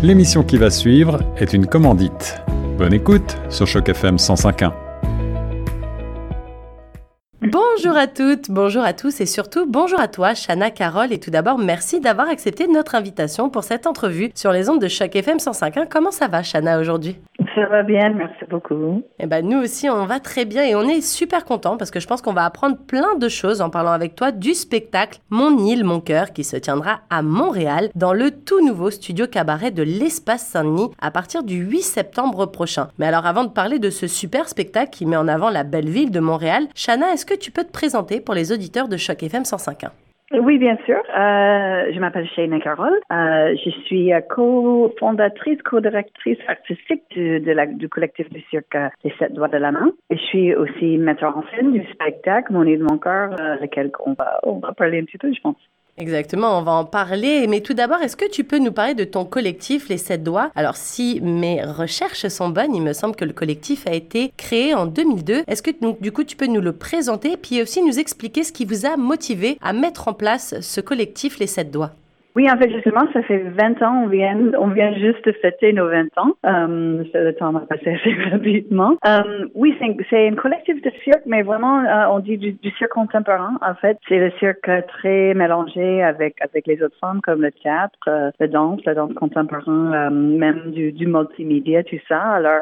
L'émission qui va suivre est une commandite. Bonne écoute sur Choc FM 105.1. Bonjour à toutes, bonjour à tous et surtout bonjour à toi, Shana Carole. Et tout d'abord, merci d'avoir accepté notre invitation pour cette entrevue sur les ondes de Choc FM 105.1. Comment ça va, Shana, aujourd'hui? Ça va bien, merci beaucoup. Eh ben, nous aussi, on va très bien et on est super contents parce que je pense qu'on va apprendre plein de choses en parlant avec toi du spectacle Mon île, mon cœur qui se tiendra à Montréal dans le tout nouveau studio cabaret de l'Espace Saint-Denis à partir du 8 septembre prochain. Mais alors, avant de parler de ce super spectacle qui met en avant la belle ville de Montréal, Shana, est-ce que tu peux te présenter pour les auditeurs de Choc FM 105.1? Oui, bien sûr. Euh, je m'appelle Shane Carole. Euh, je suis euh, co-fondatrice, co-directrice artistique du, de la, du collectif du cirque Les Sept Doigts de la Main. Et je suis aussi metteur en scène du spectacle Mon île de mon cœur, lequel on va, on va parler un petit peu, je pense. Exactement, on va en parler. Mais tout d'abord, est-ce que tu peux nous parler de ton collectif Les Sept Doigts? Alors, si mes recherches sont bonnes, il me semble que le collectif a été créé en 2002. Est-ce que du coup, tu peux nous le présenter puis aussi nous expliquer ce qui vous a motivé à mettre en place ce collectif Les Sept Doigts? Oui, en fait, justement, ça fait 20 ans, on vient, on vient juste de fêter nos 20 ans. Euh, le temps va passer assez rapidement. Euh, oui, c'est un collectif de cirque, mais vraiment, euh, on dit du, du, cirque contemporain. En fait, c'est le cirque très mélangé avec avec les autres formes comme le théâtre, euh, la danse, la danse contemporaine, euh, même du, du multimédia, tout ça. Alors,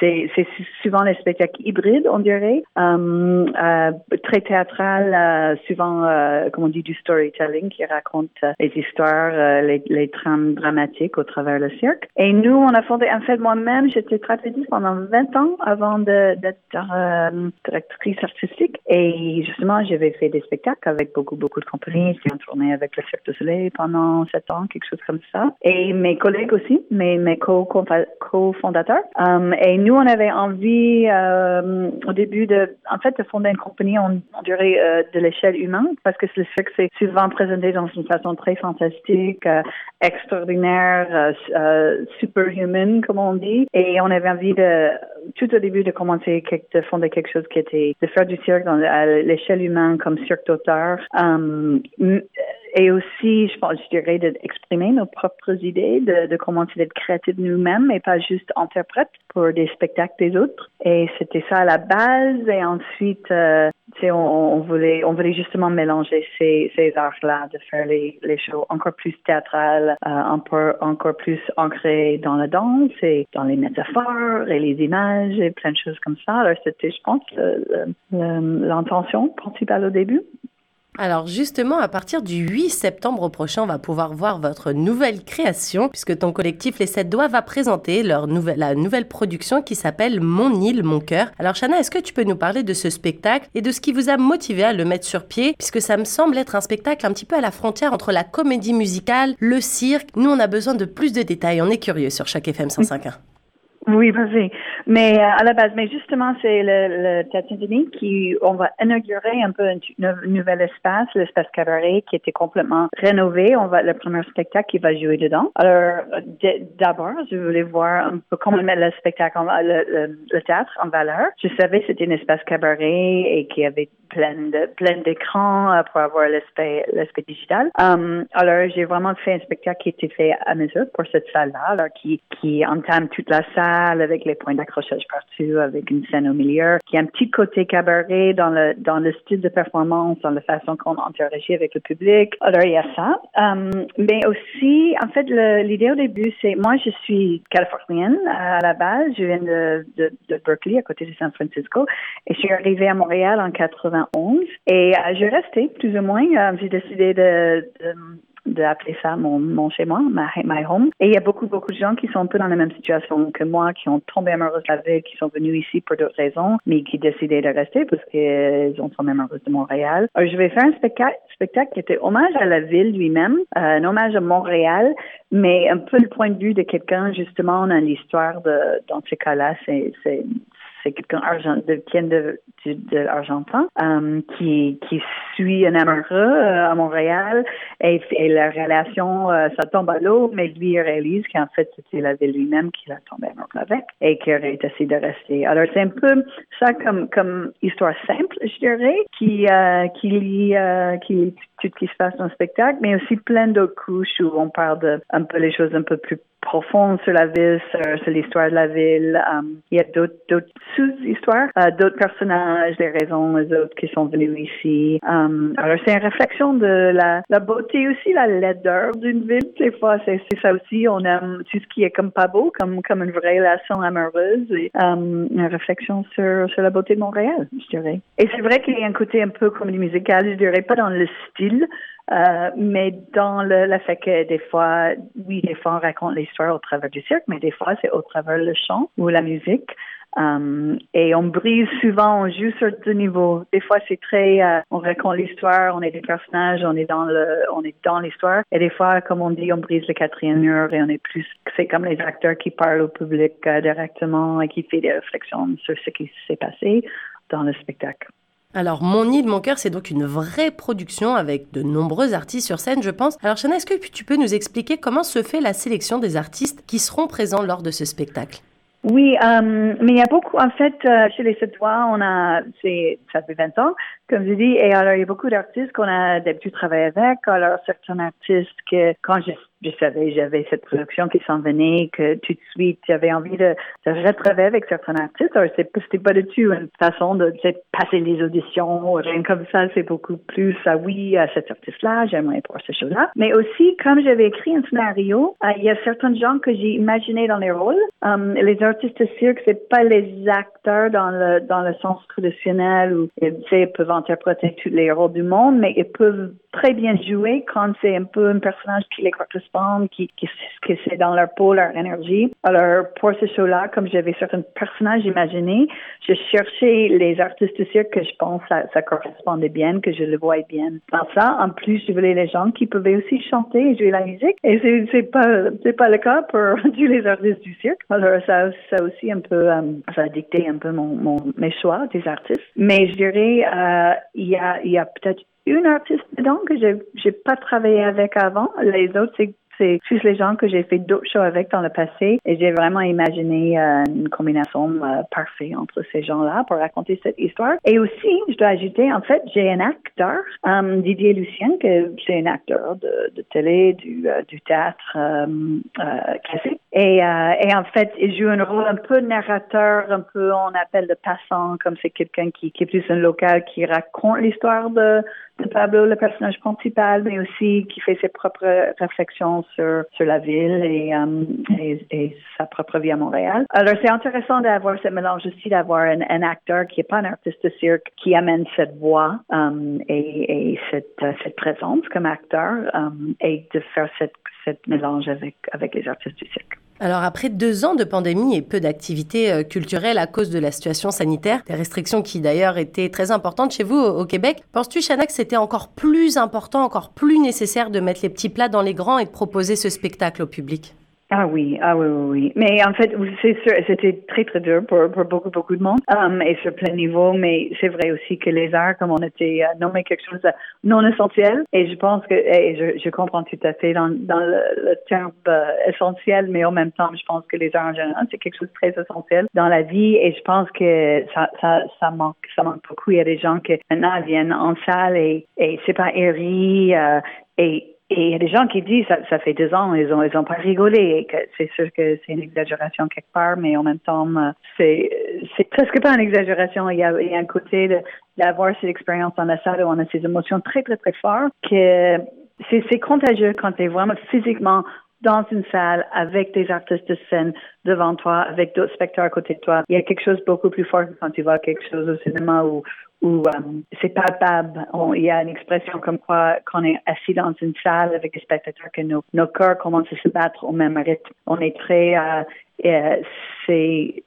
c'est souvent les spectacles hybrides, on dirait, euh, euh, très théâtral, euh, souvent, euh, comme on dit, du storytelling qui raconte euh, les histoires, les, les, trames dramatiques au travers le cirque. Et nous, on a fondé, en fait, moi-même, j'étais trapéziste pendant 20 ans avant d'être directrice artistique. Et justement, j'avais fait des spectacles avec beaucoup, beaucoup de compagnies. J'ai tourné avec le Cirque du Soleil pendant 7 ans, quelque chose comme ça. Et mes collègues aussi, mes, mes co-fondateurs. et nous, on avait envie euh, au début de, en fait, de fonder une compagnie, on, dirait, euh, de l'échelle humaine, parce que le cirque, c'est souvent présenté dans une façon très fantastique, euh, extraordinaire, superhuman, comme on dit. Et on avait envie de, tout au début, de commencer, de fonder quelque chose qui était, de faire du cirque à l'échelle humaine comme cirque d'auteur et aussi, je pense, je dirais, d'exprimer nos propres idées, de, de commencer d'être créatifs nous-mêmes et pas juste interprètes pour des spectacles des autres. Et c'était ça à la base. Et ensuite, euh, on, on, voulait, on voulait justement mélanger ces, arts-là, de faire les, les shows encore plus théâtrales, euh, encore, encore plus ancrées dans la danse et dans les métaphores et les images et plein de choses comme ça. Alors, c'était, je pense, l'intention principale au début. Alors justement, à partir du 8 septembre prochain, on va pouvoir voir votre nouvelle création, puisque ton collectif Les Sept Doigts va présenter leur nouvelle, la nouvelle production qui s'appelle Mon île, mon cœur. Alors Chana, est-ce que tu peux nous parler de ce spectacle et de ce qui vous a motivé à le mettre sur pied, puisque ça me semble être un spectacle un petit peu à la frontière entre la comédie musicale, le cirque. Nous, on a besoin de plus de détails. On est curieux sur chaque FM 105.1. Oui, vas-y. Mais euh, à la base, mais justement, c'est le, le Théâtre qui, on va inaugurer un peu un, nouvel espace, l'espace cabaret, qui était complètement rénové. On va le premier spectacle qui va jouer dedans. Alors, d'abord, je voulais voir un peu comment mettre le spectacle, le, le, théâtre en valeur. Je savais que c'était un espace cabaret et qu'il y avait plein de plein d'écrans euh, pour avoir l'aspect l'aspect digital. Um, alors, j'ai vraiment fait un spectacle qui était fait à mesure pour cette salle-là, alors qui qui entame toute la salle avec les points d'accrochage partout, avec une scène au milieu, qui a un petit côté cabaret dans le dans le style de performance, dans la façon qu'on interagit avec le public. Alors il y a ça, um, mais aussi en fait l'idée au début c'est moi je suis californienne à la base, je viens de, Berkeley à côté de San Francisco. Et je suis arrivée à Montréal en 91 et euh, je restais plus ou moins. Euh, j'ai décidé de d'appeler ça mon, mon chez moi, my, home. Et il y a beaucoup, beaucoup de gens qui sont un peu dans la même situation que moi, qui ont tombé amoureux de la ville, qui sont venus ici pour d'autres raisons, mais qui décidaient de rester parce qu'ils ont tombé amoureux de Montréal. Alors, je vais faire un spectacle, spectacle qui était hommage à la ville lui-même, euh, un hommage à Montréal, mais un peu le point de vue de quelqu'un, justement, dans l'histoire de, dans ces cas-là, c'est quelqu'un argent, de, qui de, de, l'Argentin, euh, qui, qui suit un amoureux euh, à Montréal et, et la relation, euh, ça tombe à l'eau, mais lui, réalise qu'en fait, c'était la ville lui-même qui l'a tombé amoureux avec et qu'il aurait décidé de rester. Alors, c'est un peu ça comme, comme histoire simple, je dirais, qui, euh, qui lit, qui lit tout ce qui se passe dans le spectacle, mais aussi plein d'autres couches où on parle de un peu les choses un peu plus profondes sur la ville, sur, l'histoire de la ville. il y a d'autres sous-histoires, d'autres personnages, les raisons, les autres qui sont venus ici. alors, c'est une réflexion de la, beauté aussi, la laideur d'une ville. Des fois, c'est ça aussi. On aime tout ce qui est comme pas beau, comme, comme une vraie relation amoureuse. Et, une réflexion sur, sur la beauté de Montréal, je dirais. Et c'est vrai qu'il y a un côté un peu comédie musicale, je dirais pas dans le style, euh, mais dans le, le fait que des fois, oui, des fois on raconte l'histoire au travers du cirque, mais des fois c'est au travers le chant ou la musique. Um, et on brise souvent, on joue sur deux niveaux. Des fois, c'est très, euh, on raconte l'histoire, on est des personnages, on est dans le, on est dans l'histoire. Et des fois, comme on dit, on brise le quatrième mur et on est plus, c'est comme les acteurs qui parlent au public euh, directement et qui font des réflexions sur ce qui s'est passé dans le spectacle. Alors, Mon île, mon cœur, c'est donc une vraie production avec de nombreux artistes sur scène, je pense. Alors, Chana, est-ce que tu peux nous expliquer comment se fait la sélection des artistes qui seront présents lors de ce spectacle? Oui, euh, mais il y a beaucoup, en fait, euh, chez les Sept on a, c'est, ça fait 20 ans, comme je dis, et alors il y a beaucoup d'artistes qu'on a d'habitude travaillé avec. Alors, certains artistes que, quand je je savais, j'avais cette production qui s'en venait, que tout de suite, j'avais envie de, de retravailler avec certains artistes. Alors, c'était pas du tout une façon de, passer les auditions, rien comme ça. C'est beaucoup plus, ah oui, à cet artiste-là, j'aimerais pour ce show-là. Mais aussi, comme j'avais écrit un scénario, euh, il y a certains gens que j'ai imaginés dans les rôles. Um, les artistes cirque, c'est pas les acteurs dans le, dans le sens traditionnel où, ils peuvent interpréter tous les rôles du monde, mais ils peuvent très bien jouer quand c'est un peu un personnage qui les correspond, qui, qui, que c'est dans leur peau, leur énergie. Alors, pour ce show-là, comme j'avais certains personnages imaginés, je cherchais les artistes de cirque que je pense ça, ça correspondait bien, que je le voyais bien dans ça. En plus, je voulais les gens qui pouvaient aussi chanter et jouer la musique. Et c'est, c'est pas, c'est pas le cas pour tous les artistes du cirque. Alors, ça, ça aussi un peu, euh, ça a dicté un peu mon, mon, mes choix des artistes. Mais je dirais, euh, il y a, il y a peut-être une artiste que j'ai j'ai pas travaillé avec avant. Les autres, c'est c'est juste les gens que j'ai fait d'autres shows avec dans le passé et j'ai vraiment imaginé euh, une combinaison euh, parfaite entre ces gens-là pour raconter cette histoire. Et aussi, je dois ajouter, en fait, j'ai un acteur, um, Didier Lucien, que c'est un acteur de, télé, du, euh, théâtre classique. Et, et en fait, il joue un rôle un peu narrateur, un peu on appelle de passant, comme c'est quelqu'un qui, qui est plus un local qui raconte l'histoire de de Pablo, le personnage principal, mais aussi qui fait ses propres réflexions sur, sur la ville et, euh, et, et, sa propre vie à Montréal. Alors, c'est intéressant d'avoir ce mélange aussi, d'avoir un, un, acteur qui n'est pas un artiste de cirque, qui amène cette voix um, et, et cette, euh, cette, présence comme acteur um, et de faire cette, cette mélange avec, avec les artistes du cirque. Alors après deux ans de pandémie et peu d'activités euh, culturelles à cause de la situation sanitaire, des restrictions qui d'ailleurs étaient très importantes chez vous au Québec, penses-tu Chana que c'était encore plus important, encore plus nécessaire de mettre les petits plats dans les grands et de proposer ce spectacle au public? Ah oui, ah oui, oui, oui. Mais en fait, c'est sûr, c'était très, très dur pour, pour beaucoup, beaucoup de monde um, et sur plein niveau. Mais c'est vrai aussi que les arts, comme on était uh, nommé quelque chose de non essentiel, et je pense que, et je, je comprends tout à fait dans, dans le, terme euh, essentiel, mais en même temps, je pense que les arts en général, c'est quelque chose de très essentiel dans la vie et je pense que ça, ça, ça manque, ça manque beaucoup. Il y a des gens qui maintenant viennent en salle et, et c'est pas aéré euh, et et il y a des gens qui disent, ça, ça fait deux ans, ils ont, ils ont pas rigolé. C'est sûr que c'est une exagération quelque part, mais en même temps, euh, c'est, c'est presque pas une exagération. Il y a, il y a un côté d'avoir cette expérience dans la salle où on a ces émotions très, très, très fortes que c'est, c'est contagieux quand tu es vraiment physiquement dans une salle avec des artistes de scène devant toi, avec d'autres spectateurs à côté de toi. Il y a quelque chose beaucoup plus fort que quand tu vois quelque chose au cinéma où où euh, c'est palpable. il y a une expression comme quoi qu'on est assis dans une salle avec des spectateurs que nos, nos cœurs commencent à se battre au même rythme. On est très euh, c'est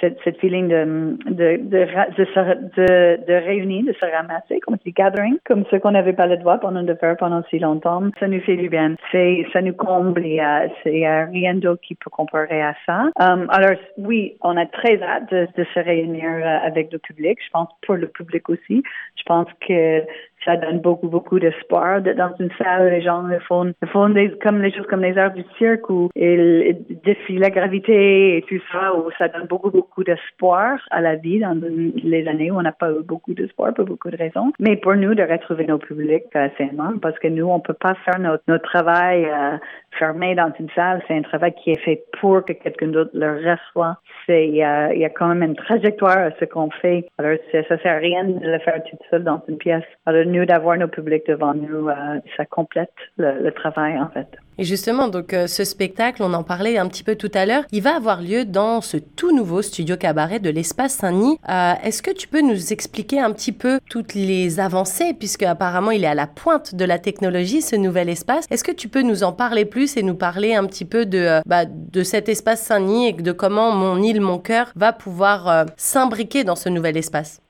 cette feeling de de de, de, réunir, de se ramasser, comme dit gathering, comme ce qu'on n'avait pas le droit pendant de faire pendant si longtemps. Ça nous fait du bien. C'est ça nous comble et euh, c'est euh, rien d'autre qui peut comparer à ça. Um, alors oui, on a très hâte de, se réunir euh, avec le public. Je pense pour le public aussi. Je pense que ça donne beaucoup, beaucoup d'espoir dans une salle. Les gens font, font des, comme les choses comme les arts du cirque où ils défient la gravité et tout ça, où ça donne beaucoup, beaucoup d'espoir à la vie dans les années où on n'a pas eu beaucoup d'espoir pour beaucoup de raisons. Mais pour nous, de retrouver nos publics, euh, c'est énorme parce que nous, on peut pas faire notre, notre travail euh, fermé dans une salle, c'est un travail qui est fait pour que quelqu'un d'autre le reçoive. C'est, il y a quand même une trajectoire à ce qu'on fait. Alors, ça sert à rien de le faire tout seul dans une pièce. Alors, d'avoir nos publics devant nous, euh, ça complète le travail, en fait. Et justement, donc euh, ce spectacle, on en parlait un petit peu tout à l'heure, il va avoir lieu dans ce tout nouveau studio cabaret de l'espace Saint-Denis. Euh, est-ce que tu peux nous expliquer un petit peu toutes les avancées, puisque apparemment il est à la pointe de la technologie, ce nouvel espace. Est-ce que tu peux nous en parler plus et nous parler un petit peu de, euh, bah, de cet espace Saint-Denis et de comment mon île, mon cœur va pouvoir s'imbriquer dans ce nouvel espace?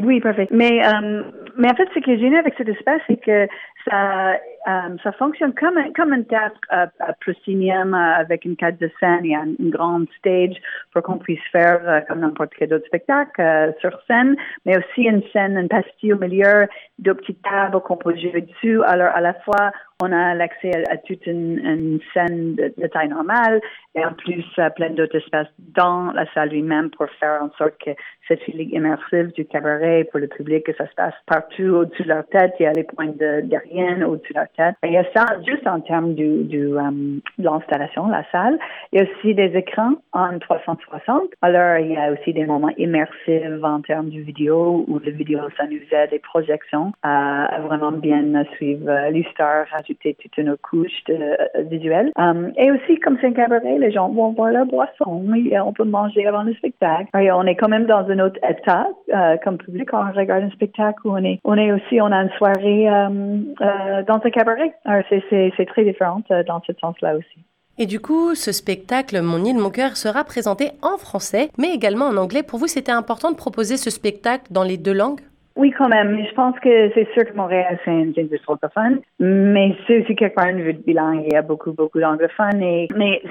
Oui, parfait. Mais, mais en fait, ce qui est génial avec cet espace, c'est que ça, euh, ça fonctionne comme un, comme un théâtre euh, proscenium euh, avec une carte de scène et une grande stage pour qu'on puisse faire euh, comme n'importe quel autre spectacle euh, sur scène, mais aussi une scène, une pastille au milieu, deux petites tables qu'on peut jouer dessus. Alors à la fois, on a l'accès à, toute une, scène de, taille normale et en plus plein d'autres espaces dans la salle lui-même pour faire en sorte que cette feeling immersive du cabaret pour le public, que ça se passe partout au-dessus de leur tête, y a les points de, de rien au-dessus de leur tête. Il y a ça juste en termes du, euh, de l'installation, la salle. Il y a aussi des écrans en 360. Alors, il y a aussi des moments immersifs en termes du vidéo où le vidéo, nous aide, des projections, à, vraiment bien suivre l'histoire, rajouter toute une couche de, euh, visuelle. Um, et aussi, comme c'est un cabaret, les gens vont voir la boisson, on peut manger avant le spectacle. Et on est quand même dans un autre état, euh, comme public, quand on regarde un spectacle où on est, on est aussi, on a une soirée euh, dans un cabaret. C'est très différent dans ce sens-là aussi. Et du coup, ce spectacle, Mon île, mon cœur, sera présenté en français, mais également en anglais. Pour vous, c'était important de proposer ce spectacle dans les deux langues? Oui, quand même. Je pense que c'est sûr que Montréal, c'est une ville francophone, mais c'est aussi quelque part une ville bilingue. Il y a beaucoup, beaucoup d'anglophones. Et, mais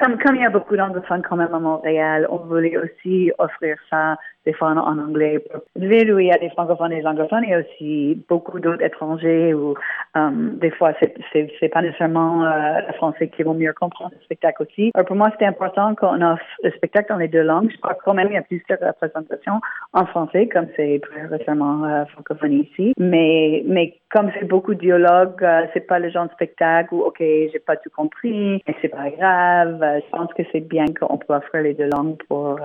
comme, comme il y a beaucoup d'anglophones quand même à Montréal, on voulait aussi offrir ça fois en, anglais. Une ville il y a des francophones et des anglophones, a aussi beaucoup d'autres étrangers où um, des fois c'est, c'est, pas nécessairement euh, le français qui vont mieux comprendre le spectacle aussi. Alors pour moi, c'était important qu'on offre le spectacle dans les deux langues. Je crois quand il y a plus de représentations en français, comme c'est récemment euh, francophone ici. Mais, mais comme c'est beaucoup de dialogues, euh, c'est pas le genre de spectacle où, OK, j'ai pas tout compris, mais c'est pas grave. je pense que c'est bien qu'on peut offrir les deux langues pour,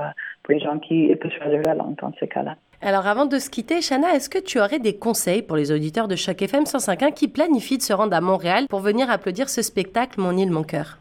pour les gens qui peuvent choisir la langue dans ces cas-là. Alors avant de se quitter, Chana, est-ce que tu aurais des conseils pour les auditeurs de chaque FM 105.1 qui planifient de se rendre à Montréal pour venir applaudir ce spectacle Mon île, mon cœur?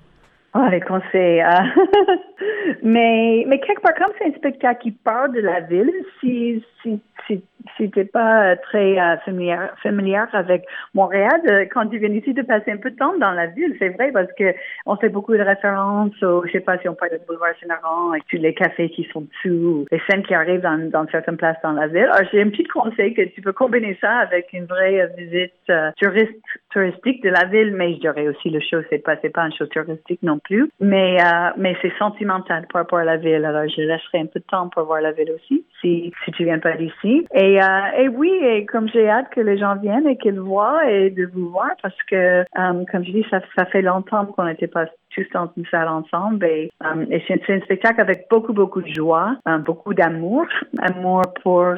Oh, les conseils. Euh, mais, mais quelque part, comme c'est un spectacle qui part de la ville, si, si si, n'es pas euh, très euh, familière, familière avec Montréal, euh, quand tu viens ici, de passer un peu de temps dans la ville, c'est vrai, parce que on fait beaucoup de références au, je sais pas si on parle de boulevard Saint-Laurent, et tous les cafés qui sont dessous, les scènes qui arrivent dans, dans certaines places dans la ville. Alors, j'ai un petit conseil que tu peux combiner ça avec une vraie visite touriste, touristique de la ville, mais je dirais aussi le show, c'est pas, c'est pas un show touristique non plus, mais, mais c'est sentimental par rapport à la ville. Alors, je laisserai un peu de temps pour voir la ville aussi, si, si tu viens pas d'ici. Et, euh, et oui, et comme j'ai hâte que les gens viennent et qu'ils voient et de vous voir parce que, euh, comme je dis, ça, ça fait longtemps qu'on n'était pas tous dans une salle ensemble. Et, euh, et c'est un spectacle avec beaucoup, beaucoup de joie, beaucoup d'amour, amour pour,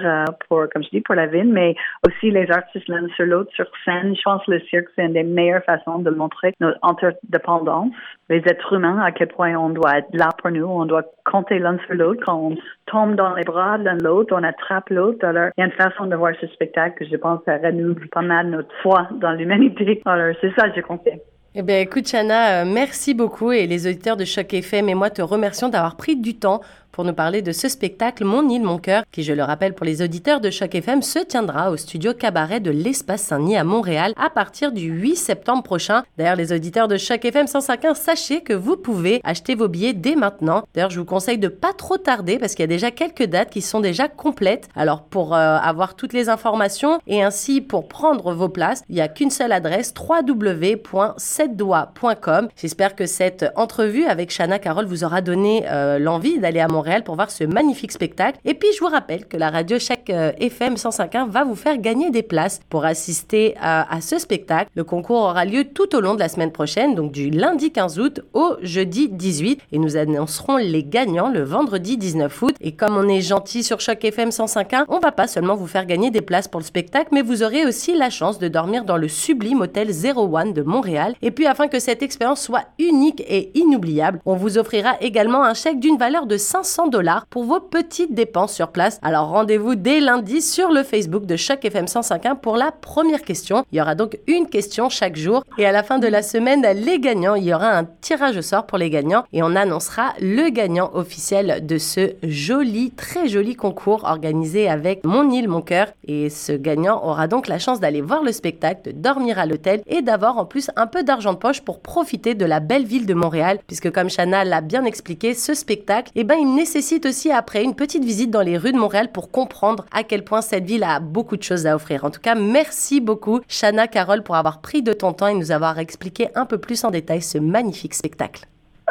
pour, comme je dis, pour la ville, mais aussi les artistes l'un sur l'autre sur scène. Je pense que le cirque, c'est une des meilleures façons de montrer notre interdépendance, les êtres humains, à quel point on doit être là pour nous, on doit compter l'un sur l'autre. Quand on tombe dans les bras de l'un l'autre, on attrape l'autre. Alors, il y a une façon de voir ce spectacle que je pense ça renouvelle pas mal notre foi dans l'humanité. Alors, c'est ça, je conseille. Eh bien, écoute, Chana, euh, merci beaucoup et les auditeurs de Choc FM et moi te remercions d'avoir pris du temps pour nous parler de ce spectacle Mon île, mon cœur, qui, je le rappelle pour les auditeurs de Choc FM, se tiendra au studio Cabaret de l'Espace Saint-Denis à Montréal à partir du 8 septembre prochain. D'ailleurs, les auditeurs de Choc FM 105.1, sachez que vous pouvez acheter vos billets dès maintenant. D'ailleurs, je vous conseille de pas trop tarder parce qu'il y a déjà quelques dates qui sont déjà complètes. Alors, pour euh, avoir toutes les informations et ainsi pour prendre vos places, il n'y a qu'une seule adresse www.setdoigt.com. J'espère que cette entrevue avec Shana Carole vous aura donné euh, l'envie d'aller à Montréal Pour voir ce magnifique spectacle. Et puis je vous rappelle que la radio Chaque euh, FM 105.1 va vous faire gagner des places pour assister à, ce spectacle. Le concours aura lieu tout au long de la semaine prochaine, donc du lundi 15 août au jeudi 18. Et nous annoncerons les gagnants le vendredi 19 août. Et comme on est gentil sur Choc FM 105.1, on va pas seulement vous faire gagner des places pour le spectacle, mais vous aurez aussi la chance de dormir dans le sublime hôtel Zero One de Montréal. Et puis afin que cette expérience soit unique et inoubliable, on vous offrira également un chèque d'une valeur de 500 dollars pour vos petites dépenses sur place. Alors rendez-vous dès lundi sur le Facebook de Choc FM 105.1 pour la première question. Il y aura donc une question chaque jour. Et à la fin de la semaine, les gagnants, il y aura un tirage au sort pour les gagnants et on annoncera le gagnant officiel de ce joli, très joli concours organisé avec Mon île, mon cœur. Et ce gagnant aura donc la chance d'aller voir le spectacle, de dormir à l'hôtel et d'avoir en plus un peu d'argent de poche pour profiter de la belle ville de Montréal. Puisque comme Chana l'a bien expliqué, ce spectacle, eh ben, il nécessite aussi après une petite visite dans les rues de Montréal pour comprendre à quel point cette ville a beaucoup de choses à offrir. En tout cas, merci beaucoup Chana Carole pour avoir pris de ton temps et nous avoir expliqué un peu plus en détail ce magnifique spectacle.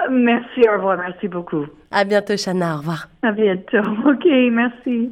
Merci, au revoir, merci beaucoup. À bientôt, Chana, au revoir. À bientôt, ok, merci.